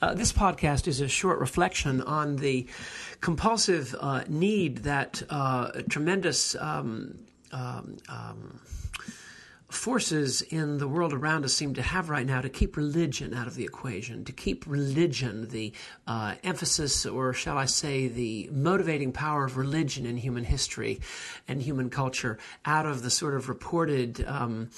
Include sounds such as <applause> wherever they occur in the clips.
Uh, this podcast is a short reflection on the compulsive uh, need that uh, tremendous um, um, um, forces in the world around us seem to have right now to keep religion out of the equation, to keep religion, the uh, emphasis, or shall I say, the motivating power of religion in human history and human culture, out of the sort of reported um,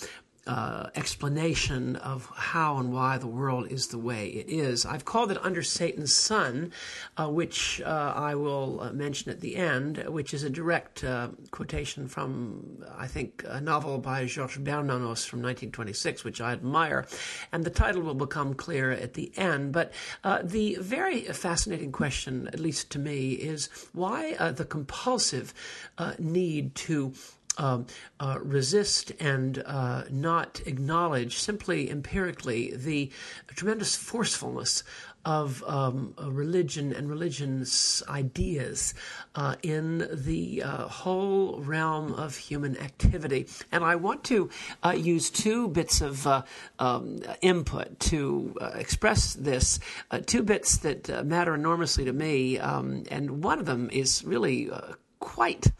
uh, explanation of how and why the world is the way it is. I've called it Under Satan's Sun, uh, which uh, I will uh, mention at the end, which is a direct uh, quotation from, I think, a novel by Georges Bernanos from 1926, which I admire. And the title will become clear at the end. But uh, the very fascinating question, at least to me, is why the compulsive need to um, uh, resist and uh, not acknowledge simply empirically the tremendous forcefulness of um, religion and religion's ideas uh, in the uh, whole realm of human activity. And I want to uh, use two bits of uh, um, input to uh, express this, uh, two bits that matter enormously to me. Um, and one of them is really quite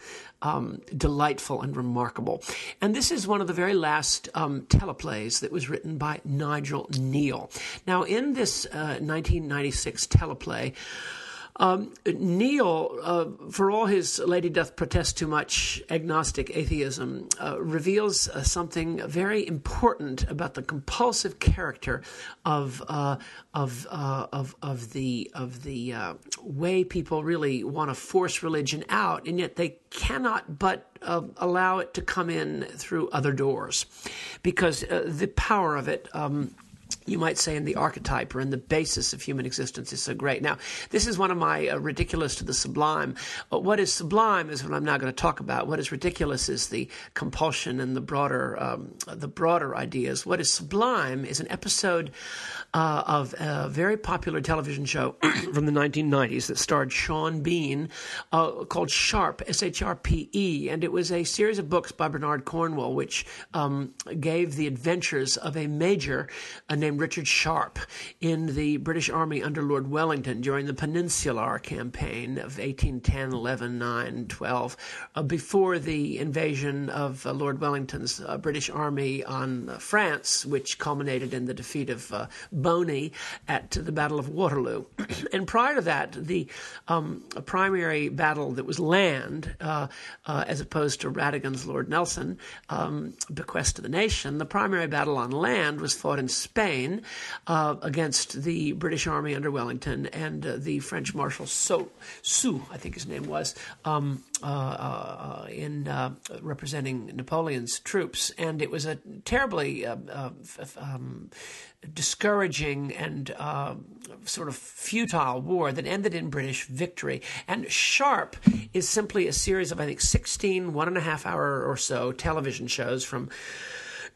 um, delightful and remarkable. And this is one of the very last um, teleplays that was written by Nigel Kneale. Now, in this uh, 1996 teleplay, um, Kneale, uh, for all his Lady Doth Protest Too Much agnostic atheism, uh, reveals uh, something very important about the compulsive character of uh, of, uh, of of the of the uh, way people really want to force religion out, and yet they cannot but allow it to come in through other doors, because the power of it. Um, you might say, in the archetype or in the basis of human existence is so great. Now, this is one of my uh, ridiculous to the sublime. Uh, what is sublime is what I'm now going to talk about. What is ridiculous is the compulsion and the broader, um, the broader ideas. What is sublime is an episode uh, of a very popular television show <clears throat> from the 1990s that starred Sean Bean uh, called Sharpe S H R P E. And it was a series of books by Bernard Cornwell, which um, gave the adventures of a major uh, named Richard Sharpe in the British Army under Lord Wellington during the Peninsular Campaign of 1810, 11, 9, 12, uh, before the invasion of uh, Lord Wellington's uh, British Army on France, which culminated in the defeat of Boney at the Battle of Waterloo. <clears throat> and prior to that, the um, primary battle that was land, uh, uh, as opposed to Radigan's Lord Nelson, um, bequest to the nation, the primary battle on land was fought in Spain uh, against the British Army under Wellington and uh, the French Marshal so- Soult, I think his name was, um, uh, uh, in representing Napoleon's troops. And it was a terribly um, discouraging and uh, sort of futile war that ended in British victory. And Sharpe is simply a series of, I think, 16 one and a half hour or so television shows from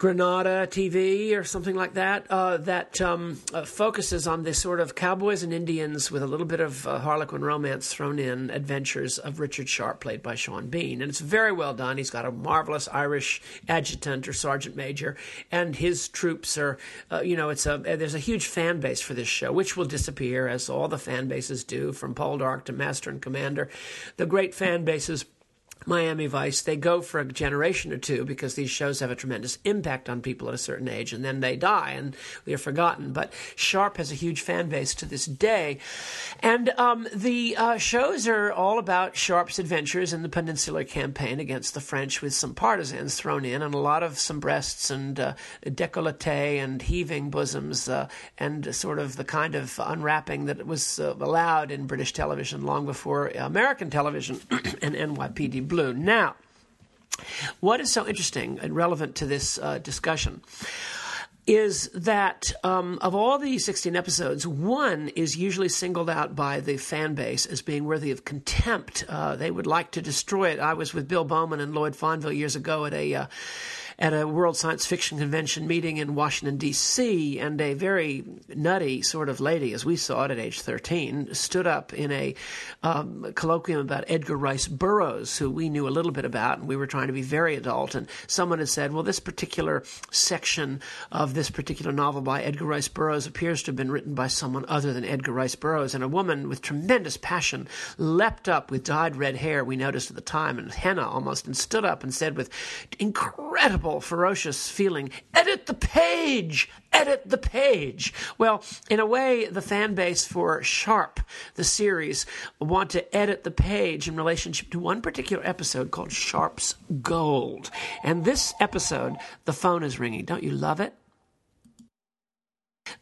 Granada TV or something like that uh, that um, uh, focuses on this sort of cowboys and Indians with a little bit of uh, Harlequin romance thrown in adventures of Richard Sharpe, played by Sean Bean. And it's very well done. He's got a marvelous Irish adjutant or sergeant major, and his troops are, uh, you know, it's a there's a huge fan base for this show, which will disappear as all the fan bases do, from Poldark to Master and Commander. The great fan bases Miami Vice, they go for a generation or two because these shows have a tremendous impact on people at a certain age and then they die and we are forgotten. But Sharpe has a huge fan base to this day. And um, the uh, shows are all about Sharpe's adventures in the Peninsular Campaign against the French with some partisans thrown in and a lot of some breasts and uh, decollete and heaving bosoms uh, and sort of the kind of unwrapping that was uh, allowed in British television long before American television <clears throat> and NYPD blue. Now, what is so interesting and relevant to this uh, discussion? is that um, of all the 16 episodes, one is usually singled out by the fan base as being worthy of contempt. Uh, they would like to destroy it. I was with Bill Bowman and Lloyd Fonville years ago at a uh, at a World Science Fiction Convention meeting in Washington, D.C., and a very nutty sort of lady, as we saw it at age 13, stood up in a um, colloquium about Edgar Rice Burroughs, who we knew a little bit about, and we were trying to be very adult. And someone had said, well, this particular section of this particular novel by Edgar Rice Burroughs appears to have been written by someone other than Edgar Rice Burroughs. And a woman with tremendous passion leapt up with dyed red hair, we noticed at the time, and henna almost, and stood up and said with incredible, ferocious feeling, Edit the page! Edit the page! Well, in a way, the fan base for Sharpe, the series, want to edit the page in relationship to one particular episode called Sharpe's Gold. And this episode, the phone is ringing. Don't you love it?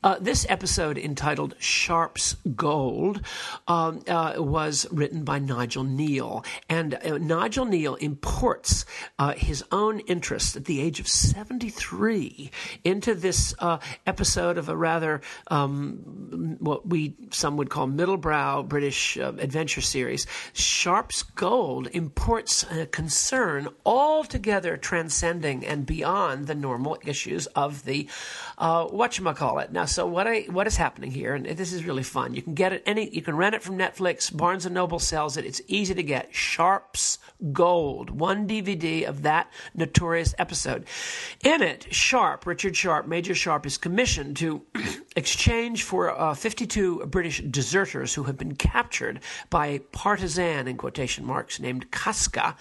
Uh, this episode, entitled Sharpe's Gold, um, uh, was written by Nigel Kneale. And uh, Nigel Kneale imports uh, his own interest at the age of 73 into this uh, episode of a rather, um, what we some would call middlebrow British uh, adventure series. Sharpe's Gold imports a concern altogether transcending and beyond the normal issues of the whatchamacallit. Now, so what I what is happening here, and this is really fun. You can get it any, you can rent it from Netflix. Barnes and Noble sells it. It's easy to get. Sharpe's Gold, one DVD of that notorious episode. In it, Sharpe, Richard Sharpe, Major Sharpe, is commissioned to <clears throat> exchange for uh, 52 British deserters who have been captured by a partisan in quotation marks named Casca.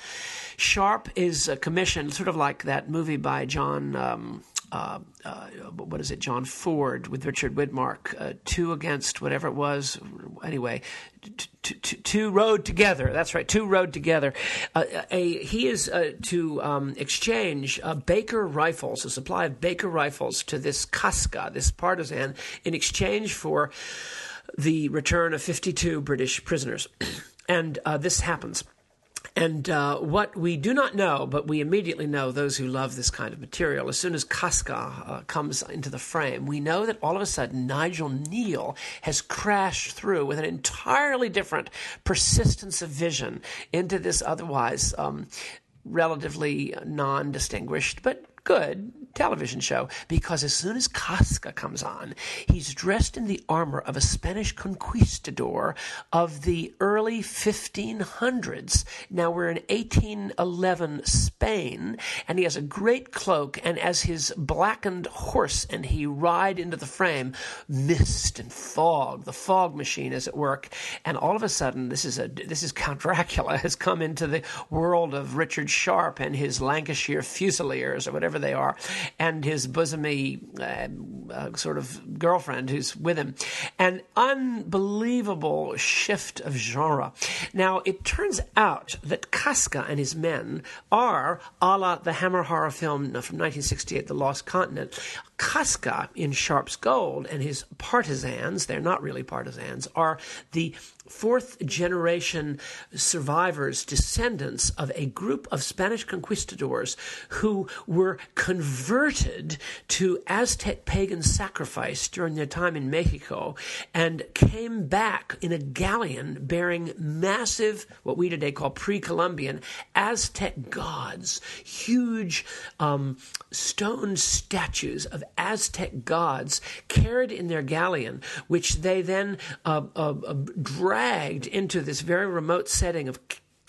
Sharpe is uh, commissioned, sort of like that movie by John. Um, uh, uh, what is it, John Ford with Richard Widmark, uh, two against whatever it was. Anyway, two rode together. That's right, two rode together. Uh, a, he is uh, to um, exchange uh, Baker rifles, a supply of Baker rifles to this Casca, this partisan, in exchange for the return of 52 British prisoners. <clears throat> and this happens. And uh, what we do not know, but we immediately know those who love this kind of material, as soon as Casca uh, comes into the frame, we know that all of a sudden Nigel Kneale has crashed through with an entirely different persistence of vision into this otherwise um, relatively non distinguished, but good television show because as soon as Casca comes on, he's dressed in the armor of a Spanish conquistador of the early 1500s. Now we're in 1811 Spain, and he has a great cloak, and as his blackened horse and he ride into the frame, mist and fog, the fog machine is at work, and all of a sudden, this is a this is Count Dracula has come into the world of Richard Sharpe and his Lancashire Fusiliers or whatever they are, and his bosomy uh, uh, sort of girlfriend who's with him. An unbelievable shift of genre. Now, it turns out that Casca and his men are a la the Hammer horror film from 1968, The Lost Continent. Casca in Sharpe's Gold and his partisans, they're not really partisans, are the fourth generation survivors, descendants of a group of Spanish conquistadors who were converted to Aztec pagan sacrifice during their time in Mexico and came back in a galleon bearing massive, what we today call pre Columbian, Aztec gods, huge um, stone statues of Aztec gods carried in their galleon, which they then uh, uh, uh, dragged into this very remote setting of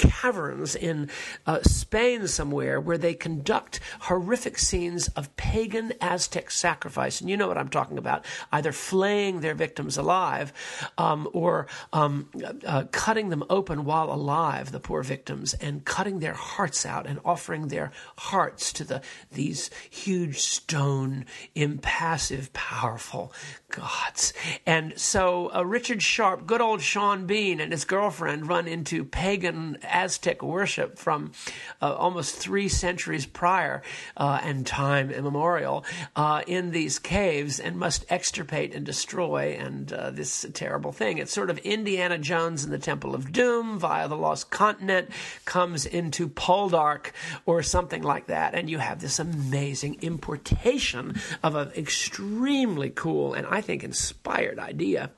caverns in uh, Spain somewhere where they conduct horrific scenes of pagan Aztec sacrifice. And you know what I'm talking about either flaying their victims alive um, or um, uh, cutting them open while alive, the poor victims, and cutting their hearts out and offering their hearts to the, these huge stone, impassive, powerful gods. And so uh, Richard Sharpe, good old Sean Bean, and his girlfriend run into pagan Aztec worship from uh, almost three centuries prior uh, and time immemorial uh, in these caves and must extirpate and destroy and uh, this terrible thing. It's sort of Indiana Jones in the Temple of Doom via the Lost Continent comes into Poldark or something like that, and you have this amazing importation of an extremely cool and I think inspired idea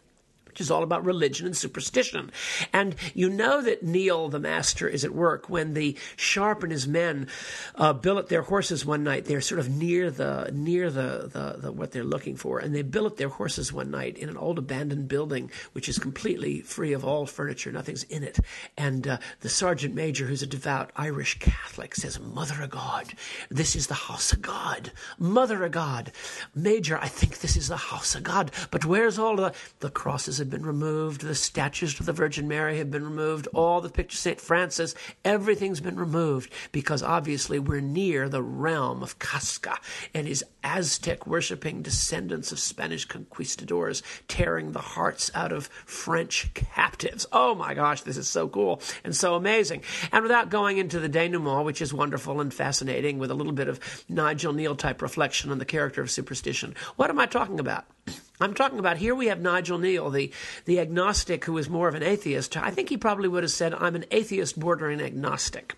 which is all about religion and superstition. And you know that Kneale, the master, is at work when the Sharpe and his men uh, billet their horses one night. They're sort of near the near the, the, the, what they're looking for, and they billet their horses one night in an old abandoned building, which is completely free of all furniture. Nothing's in it. And uh, the sergeant major, who's a devout Irish Catholic, says, "Mother of God, this is the house of God. Mother of God, Major, I think this is the house of God. But where's all the the crosses have been removed, the statues of the Virgin Mary have been removed, all the pictures of St. Francis, everything's been removed because obviously we're near the realm of Casca and his Aztec worshipping descendants of Spanish conquistadors tearing the hearts out of French captives. Oh my gosh, this is so cool and so amazing. And without going into the denouement, which is wonderful and fascinating with a little bit of Nigel Kneale type reflection on the character of superstition, what am I talking about? <clears throat> I'm talking about here we have Nigel Kneale, the, the agnostic who is more of an atheist. I think he probably would have said, I'm an atheist bordering agnostic.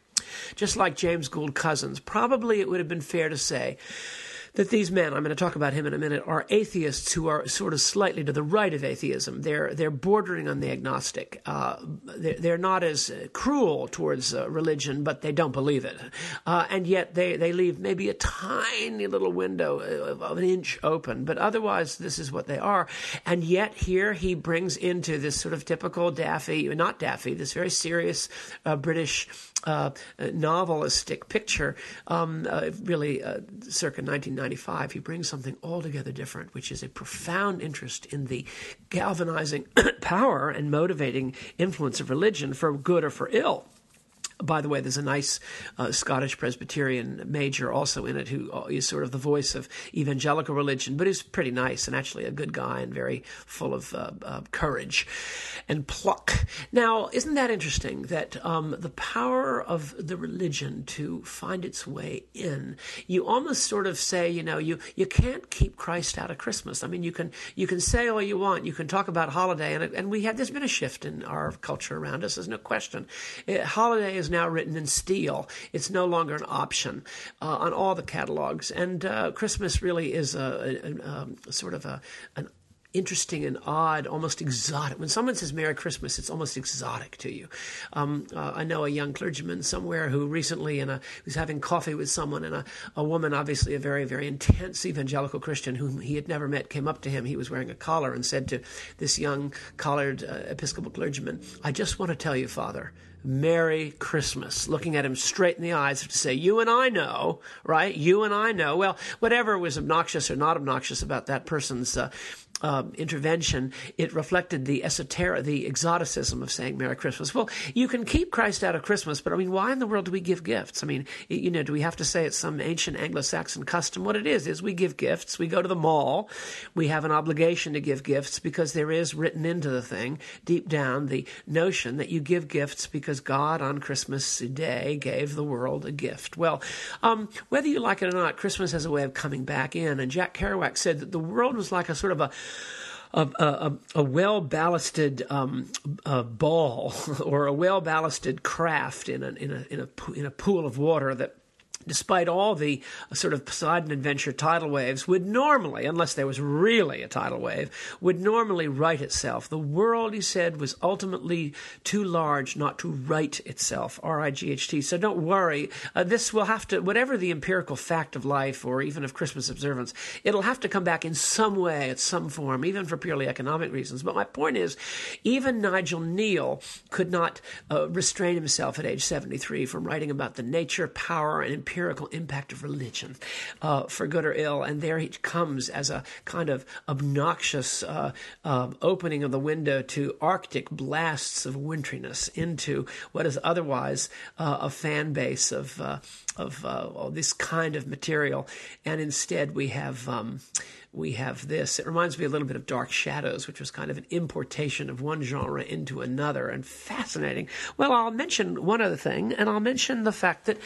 Just like James Gould Cozzens. Probably it would have been fair to say that these men, I'm going to talk about him in a minute, are atheists who are sort of slightly to the right of atheism. They're they're bordering on the agnostic. Uh, they're, they're, not as cruel towards uh, religion, but they don't believe it, uh, and yet they they leave maybe a tiny little window of, of, an inch open. But otherwise, this is what they are. And yet here he brings into this sort of typical Daffy, not Daffy, this very serious uh, British uh, novelistic picture, um, uh, really uh, circa 1995, he brings something altogether different, which is a profound interest in the galvanizing <coughs> power and motivating influence of religion for good or for ill. By the way, there's a nice uh, Scottish Presbyterian major also in it who uh, sort of the voice of evangelical religion, but is pretty nice and actually a good guy and very full of uh, uh, courage and pluck. Now, isn't that interesting that um, the power of the religion to find its way in? You almost sort of say, you know, you you can't keep Christ out of Christmas. I mean, you can you can say all you want, you can talk about holiday, and and we have there's been a shift in our culture around us. There's no question. It, holiday is is now written in steel. It's no longer an option uh, on all the catalogs. And uh, Christmas really is a, a, a, um, sort of a, an interesting and odd, almost exotic. When someone says Merry Christmas, it's almost exotic to you. Um, uh, I know a young clergyman somewhere who recently in a, was having coffee with someone, and a, a woman, obviously a very, very intense evangelical Christian whom he had never met, came up to him. He was wearing a collar and said to this young collared uh, Episcopal clergyman, I just want to tell you, Father, Merry Christmas, looking at him straight in the eyes to say, You and I know, right? You and I know. Well, whatever was obnoxious or not obnoxious about that person's uh, um, intervention, it reflected the esoteric, the exoticism of saying Merry Christmas. Well, you can keep Christ out of Christmas, but I mean, why in the world do we give gifts? I mean, you know, do we have to say it's some ancient Anglo-Saxon custom? What it is is we give gifts. We go to the mall. We have an obligation to give gifts because there is written into the thing deep down the notion that you give gifts because God on Christmas Day gave the world a gift. Well, um, whether you like it or not, Christmas has a way of coming back in. And Jack Kerouac said that the world was like a sort of a a, a, a well ballasted um, ball <laughs> or a well ballasted craft in a, in, a, in, a, in a pool of water that despite all the sort of Poseidon adventure tidal waves, would normally, unless there was really a tidal wave, would normally right itself. The world, he said, was ultimately too large not to right itself. R I G H T. So don't worry. Uh, this will have to, whatever the empirical fact of life or even of Christmas observance, it'll have to come back in some way, at some form, even for purely economic reasons. But my point is, even Nigel Kneale could not uh, restrain himself at age 73 from writing about the nature, power, and empirical empirical impact of religion, uh, for good or ill. And there he comes as a kind of obnoxious uh, uh, opening of the window to Arctic blasts of winteriness into what is otherwise uh, a fan base of uh, of uh, this kind of material. And instead, we have. Um, we have this. It reminds me a little bit of Dark Shadows, which was kind of an importation of one genre into another and fascinating. Well, I'll mention one other thing, and I'll mention the fact that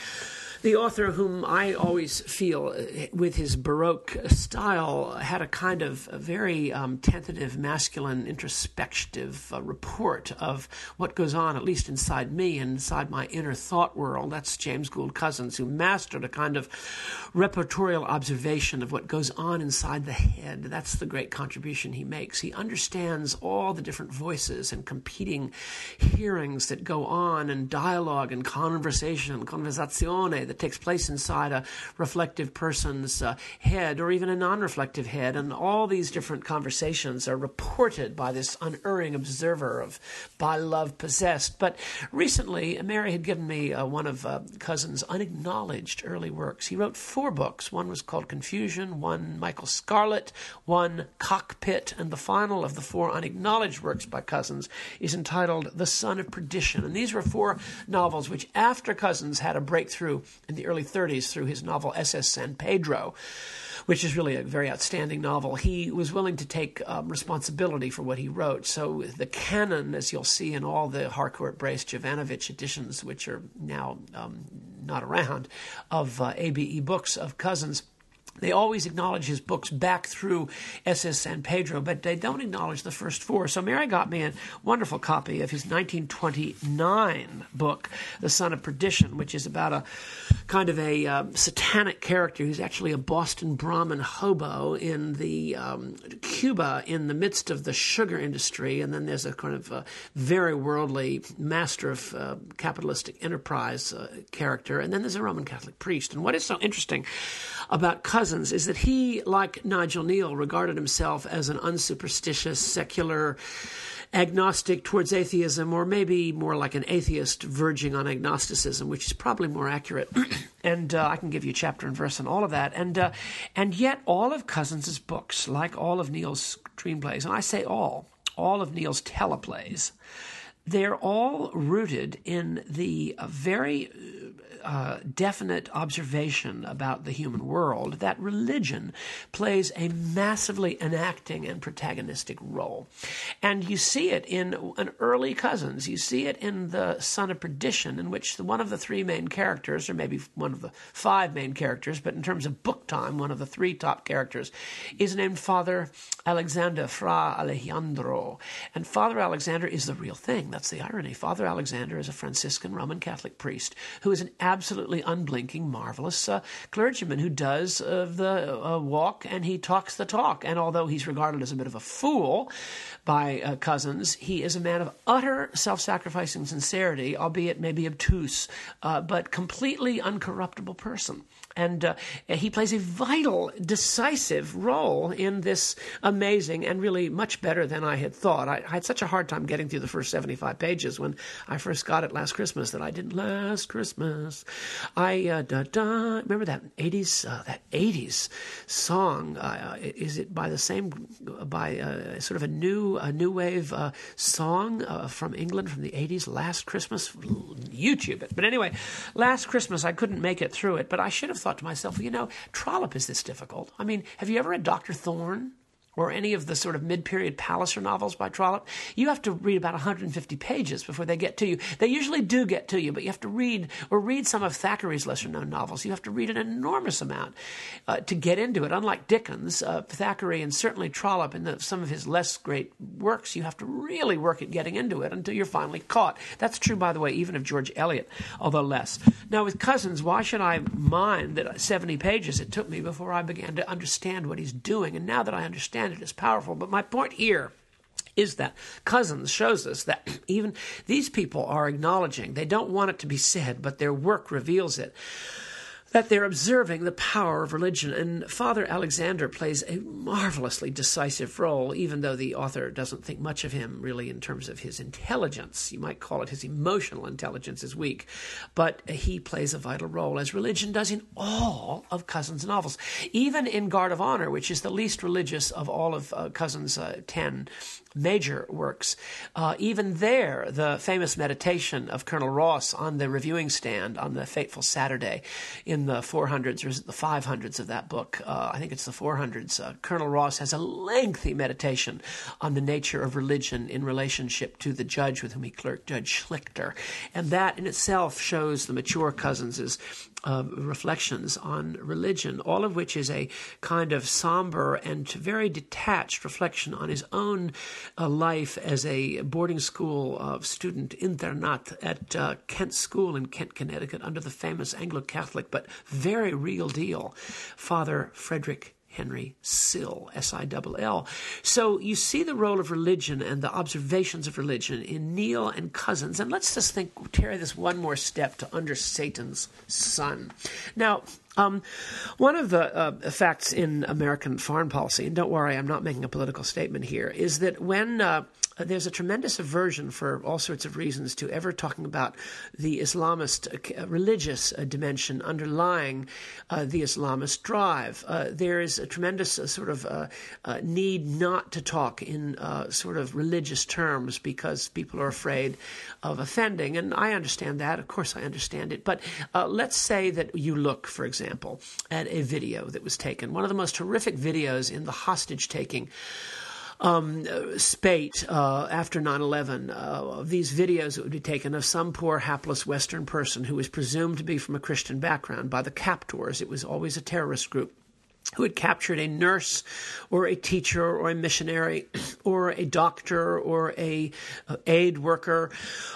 the author whom I always feel, uh, with his Baroque style, had a kind of a very um, tentative, masculine, introspective uh, report of what goes on, at least inside me, inside my inner thought world. That's James Gould Cozzens, who mastered a kind of repertorial observation of what goes on inside the head. That's the great contribution he makes. He understands all the different voices and competing hearings that go on, and dialogue and conversation, conversazione that takes place inside a reflective person's uh, head or even a non reflective head. And all these different conversations are reported by this unerring observer of by love possessed. But recently, Mary had given me uh, one of uh, Cozzens' unacknowledged early works. He wrote four books. One was called Confusion, one Michael Scarlett, one Cockpit, and the final of the four unacknowledged works by Cozzens is entitled The Son of Perdition. And these were four novels which, after Cozzens had a breakthrough in the early 30s through his novel SS San Pedro, which is really a very outstanding novel, he was willing to take um, responsibility for what he wrote. So the canon, as you'll see in all the Harcourt Brace Jovanovich editions, which are now um, not around, of uh, ABE books of Cozzens they always acknowledge his books back through SS San Pedro, but they don't acknowledge the first four. So Mary got me a wonderful copy of his 1929 book, The Son of Perdition, which is about a kind of a um, satanic character who's actually a Boston Brahmin hobo in the um, Cuba in the midst of the sugar industry, and then there's a kind of a very worldly master of uh, capitalistic enterprise uh, character, and then there's a Roman Catholic priest. And what is so interesting about Cozzens is that he, like Nigel Kneale, regarded himself as an unsuperstitious, secular, agnostic towards atheism, or maybe more like an atheist verging on agnosticism, which is probably more accurate. <clears throat> and uh, I can give you chapter and verse on all of that. And uh, and yet, all of Cozzens's books, like all of Kneale's screenplays, and I say all, all of Kneale's teleplays, they're all rooted in the very uh, definite observation about the human world that religion plays a massively enacting and protagonistic role. And you see it in an early Cozzens. You see it in The Son of Perdition, in which the, one of the three main characters, or maybe one of the five main characters, but in terms of book time, one of the three top characters, is named Father Alexander, Fra Alejandro. And Father Alexander is the real thing. That's the irony. Father Alexander is a Franciscan Roman Catholic priest who is an absolutely unblinking, marvelous uh, clergyman who does uh, the uh, walk and he talks the talk. And although he's regarded as a bit of a fool by uh, Cozzens, he is a man of utter self sacrificing sincerity, albeit maybe obtuse, uh, but completely uncorruptible person. And uh, he plays a vital, decisive role in this amazing and really much better than I had thought. I, I, had such a hard time getting through the first 75 pages when I first got it last Christmas that I didn't last Christmas. I, uh, da, da, remember that 80s, uh, that 80s song? Uh, is it by the same, by uh, sort of a new, a new wave uh, song from England from the 80s, Last Christmas? YouTube it. But anyway, last Christmas I couldn't make it through it, but I should have thought to myself, well, you know, Trollope is this difficult. I mean, have you ever read Dr. Thorne? Or any of the sort of mid-period Palliser novels by Trollope, you have to read about 150 pages before they get to you. They usually do get to you, but you have to read or read some of Thackeray's lesser-known novels. You have to read an enormous amount uh, to get into it. Unlike Dickens, uh, Thackeray, and certainly Trollope, and the, some of his less great works, you have to really work at getting into it until you're finally caught. That's true, by the way, even of George Eliot, although less. Now, with Cozzens, why should I mind that 70 pages it took me before I began to understand what he's doing? And now that I understand it is powerful. But my point here is that Cozzens shows us that <clears throat> even these people are acknowledging, they don't want it to be said, but their work reveals it that they're observing the power of religion. And Father Alexander plays a marvelously decisive role, even though the author doesn't think much of him really in terms of his intelligence. You might call it his emotional intelligence is weak, but he plays a vital role, as religion does in all of Cozzens' novels. Even in Guard of Honor, which is the least religious of all of uh, Cozzens' uh, 10 major works. Uh, even there, the famous meditation of Colonel Ross on the reviewing stand on the fateful Saturday in the 400s, or is it the 500s of that book? Uh, I think it's the 400s. Uh, Colonel Ross has a lengthy meditation on the nature of religion in relationship to the judge with whom he clerked, Judge Schlichter. And that in itself shows the mature Cozzens' reflections on religion, all of which is a kind of somber and very detached reflection on his own uh, life as a boarding school student internat at uh, Kent School in Kent, Connecticut, under the famous Anglo Catholic but very real deal Father Frederick Henry Sill, S I L L. So you see the role of religion and the observations of religion in Kneale and Cozzens. And let's just think, carry this one more step to Under Satan's Sun. Now, um, one of the uh, facts in American foreign policy, and don't worry, I'm not making a political statement here, is that when uh, there's a tremendous aversion for all sorts of reasons to ever talking about the Islamist uh, religious uh, dimension underlying uh, the Islamist drive. Uh, there is a tremendous uh, sort of need not to talk in sort of religious terms because people are afraid of offending. And I understand that. Of course, I understand it. But let's say that you look, for example, at a video that was taken, one of the most horrific videos in the hostage taking um, spate uh, after 9 11 uh, of these videos that would be taken of some poor, hapless Western person who was presumed to be from a Christian background by the captors. It was always a terrorist group who had captured a nurse or a teacher or a missionary <clears throat> or a doctor or a, a aid worker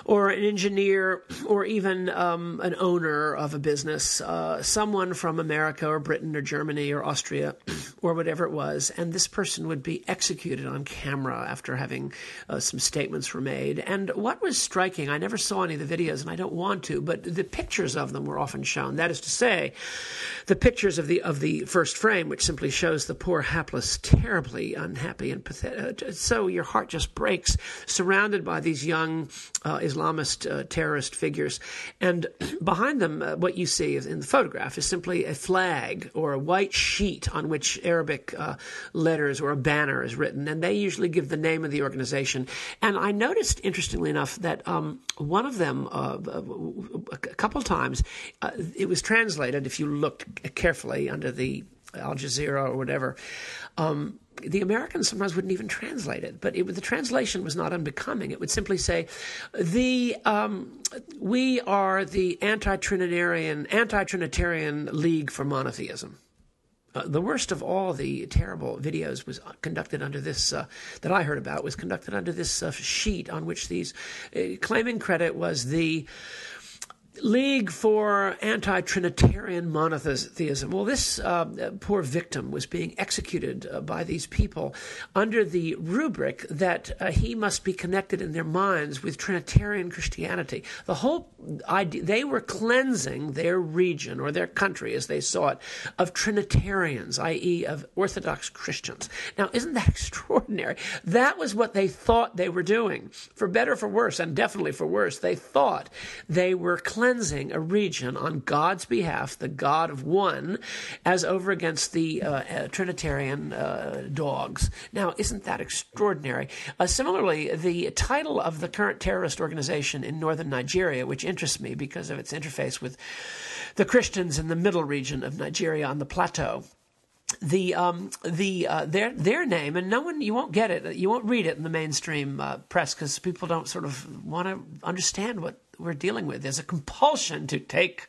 or an engineer or even um, an owner of a business, uh, someone from America or Britain or Germany or Austria <clears throat> or whatever it was, and this person would be executed on camera after having uh, some statements were made. And what was striking, I never saw any of the videos and I don't want to, but the pictures of them were often shown. That is to say, the pictures of the of the first frame which simply shows the poor, hapless, terribly unhappy and pathetic. Uh, so your heart just breaks, surrounded by these young uh, Islamist uh, terrorist figures. And <clears throat> behind them, uh, what you see in the photograph is simply a flag or a white sheet on which Arabic uh, letters or a banner is written. And they usually give the name of the organization. And I noticed, interestingly enough, that um, one of them, uh, a couple times, it was translated, if you looked carefully under the Al Jazeera or whatever. Um, the Americans sometimes wouldn't even translate it, but it, the translation was not unbecoming. It would simply say, "the um, we are the anti-Trinitarian anti-Trinitarian League for Monotheism." Uh, the worst of all the terrible videos was conducted under this uh, that I heard about was conducted under this uh, sheet on which these uh, claiming credit was the League for Anti Trinitarian Monotheism. Well, this uh, poor victim was being executed uh, by these people under the rubric that uh, he must be connected in their minds with Trinitarian Christianity. The whole idea, they were cleansing their region or their country, as they saw it, of Trinitarians, i.e., of Orthodox Christians. Now, isn't that <laughs> extraordinary? That was what they thought they were doing. For better, or for worse, and definitely for worse, they thought they were cleansing cleansing a region on God's behalf, the God of one, as over against the uh, uh, Trinitarian uh, dogs. Now, isn't that extraordinary? Uh, similarly, the title of the current terrorist organization in northern Nigeria, which interests me because of its interface with the Christians in the middle region of Nigeria on the plateau the um, the uh, their their name, and no one you won't get it, you won't read it in the mainstream uh, press because people don't sort of want to understand what we're dealing with. There's a compulsion to take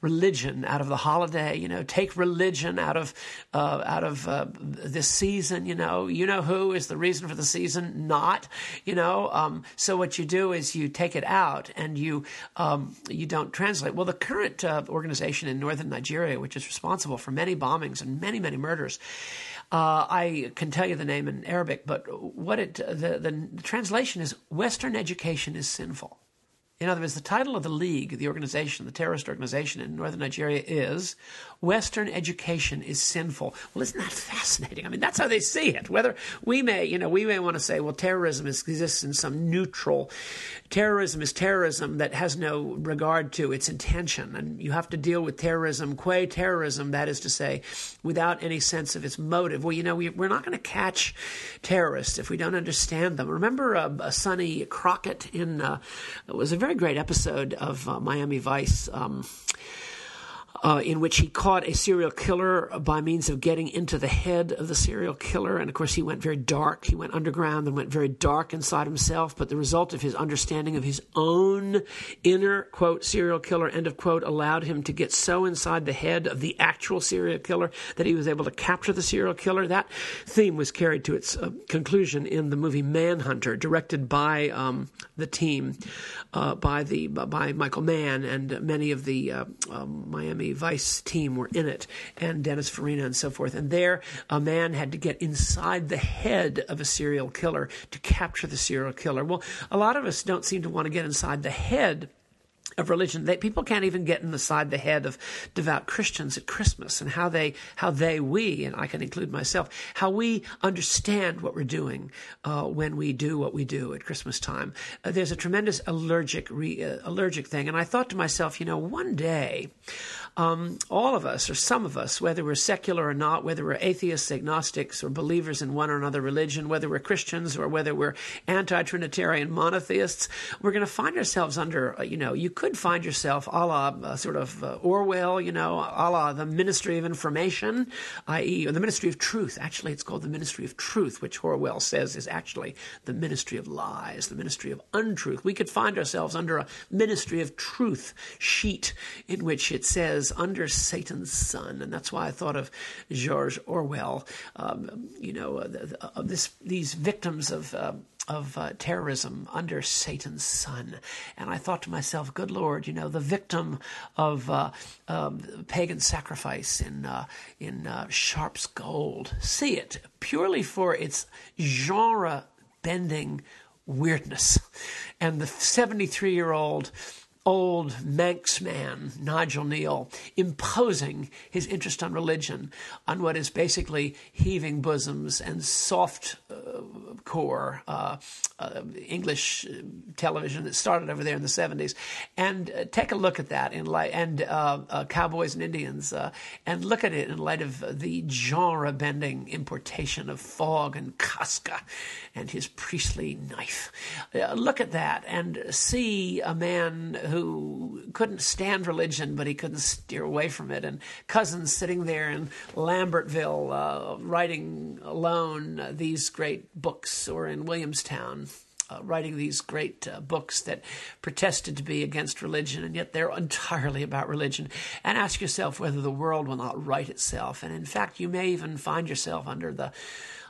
religion out of the holiday. You know, take religion out of uh, out of uh, this season. You know, you know who is the reason for the season? Not. You know, um, so what you do is you take it out and you um, you don't translate. Well, the current uh, organization in northern Nigeria, which is responsible for many bombings and many many murders. Uh, I can tell you the name in Arabic, but what it the, the translation is Western education is sinful. In other words, the title of the league, the organization, the terrorist organization in northern Nigeria is Western Education is Sinful. Well, isn't that fascinating? I mean, that's how they see it. Whether we may, you know, we may want to say, well, terrorism is, exists in some neutral. Terrorism is terrorism that has no regard to its intention. And you have to deal with terrorism, qua terrorism, that is to say, without any sense of its motive. Well, you know, we, are not going to catch terrorists if we don't understand them. Remember uh, Sonny Crockett in, uh, it was a very great episode of uh, Miami Vice. Um, uh, in which he caught a serial killer by means of getting into the head of the serial killer. And of course, he went very dark. He went underground and went very dark inside himself. But the result of his understanding of his own inner, quote, serial killer, end of quote, allowed him to get so inside the head of the actual serial killer that he was able to capture the serial killer. That theme was carried to its uh, conclusion in the movie Manhunter, directed by um, the team, uh, by the by Michael Mann and many of the uh, um, Miami Vice team were in it, and Dennis Farina and so forth. And there, a man had to get inside the head of a serial killer to capture the serial killer. Well, a lot of us don't seem to want to get inside the head of religion. They, people can't even get inside the head of devout Christians at Christmas and how they, how they, we, and I can include myself, how we understand what we're doing uh, when we do what we do at Christmas time. Uh, there's a tremendous allergic, re, uh, allergic thing, and I thought to myself, you know, one day um, all of us, or some of us, whether we're secular or not, whether we're atheists, agnostics, or believers in one or another religion, whether we're Christians or whether we're anti Trinitarian monotheists, we're going to find ourselves under, uh, you know, you could find yourself a la uh, sort of uh, Orwell, you know, a la the Ministry of Information, i.e., or the Ministry of Truth. Actually, it's called the Ministry of Truth, which Orwell says is actually the Ministry of Lies, the Ministry of Untruth. We could find ourselves under a Ministry of Truth sheet in which it says, under Satan's sun, and that's why I thought of George Orwell. Um, you know, uh, this these victims of. Uh, of uh, terrorism under Satan's sun. And I thought to myself, good Lord, you know, the victim of uh, um, pagan sacrifice in, uh, in uh, Sharpe's Gold. See it purely for its genre bending weirdness. And the 73 year old old Manx man, Nigel Kneale, imposing his interest on religion on what is basically heaving bosoms and soft uh, core uh, uh, English television that started over there in the 70s. And uh, take a look at that in light, and uh, uh, Cowboys and Indians, and look at it in light of the genre bending importation of Fogg and Casca and his priestly knife. look at that and see a man who who couldn't stand religion, but he couldn't steer away from it. And Cozzens sitting there in Lambertville, uh, writing alone uh, these great books, or in Williamstown. Uh, writing these great uh, books that protested to be against religion, and yet they're <laughs> entirely about religion. And ask yourself whether the world will not right itself. And in fact, you may even find yourself under the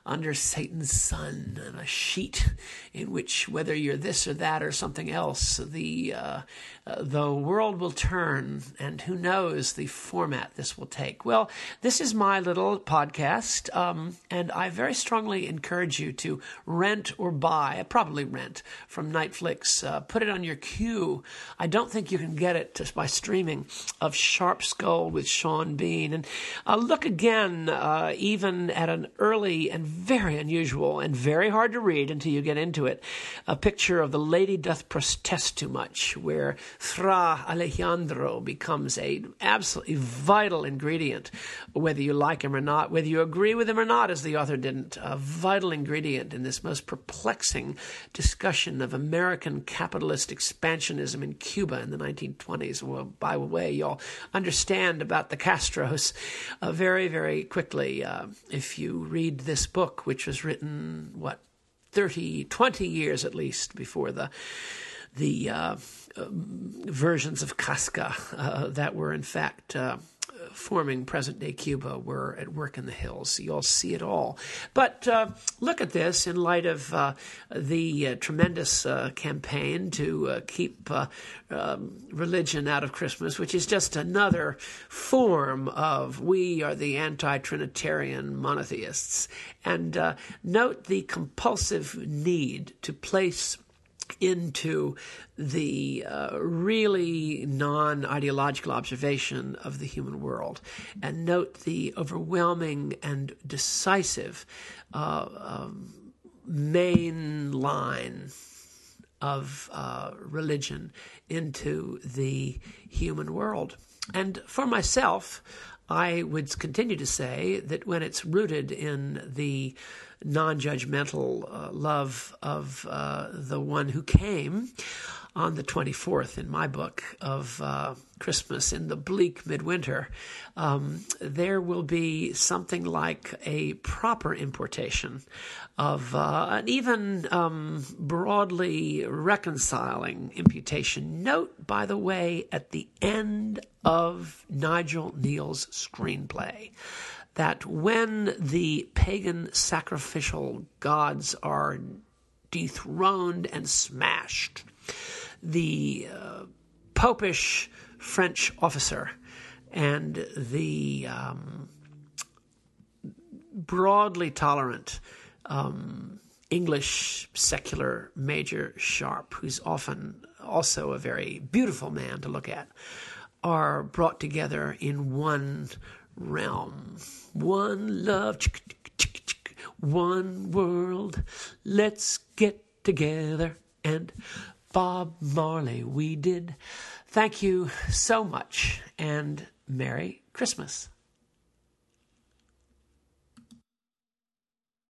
under Satan's sun and a sheet in which, whether you're this or that or something else, the uh, the world will turn, and who knows the format this will take. Well, this is my little podcast, um, and I very strongly encourage you to rent or buy, probably rent from Netflix. Uh, put it on your queue. I don't think you can get it just by streaming of Sharpe's Gold with Sean Bean, and uh, look again, uh, even at an early and very unusual and very hard to read until you get into it, a picture of the lady doth protest too much, where Fra Alejandro becomes a absolutely vital ingredient, whether you like him or not, whether you agree with him or not, as the author didn't, a vital ingredient in this most perplexing discussion of American capitalist expansionism in Cuba in the 1920s. Well, by the way, you'll understand about the Castros uh, very, very quickly uh, if you read this book, which was written, what, 30, 20 years at least before the the uh, versions of Casca uh, that were in fact uh, forming present day Cuba were at work in the hills. You'll see it all. But uh, look at this in light of uh, the uh, tremendous uh, campaign to keep um, religion out of Christmas, which is just another form of we are the anti Trinitarian monotheists. And note the compulsive need to place into the uh, really non ideological observation of the human world and note the overwhelming and decisive uh, um, main line of uh, religion into the human world. And for myself, I would continue to say that when it's rooted in the non judgmental uh, love of uh, the one who came on the 24th in my book of uh, Christmas in the bleak midwinter, um, there will be something like a proper importation of uh, an even um, broadly reconciling imputation. Note, by the way, at the end of Nigel Kneale's screenplay that when the pagan sacrificial gods are dethroned and smashed, the uh, popish French officer and the um, broadly tolerant um, English secular Major Sharpe, who's often also a very beautiful man to look at, are brought together in one realm, one love, one world. Let's get together and Bob Marley, we did. Thank you so much and Merry Christmas.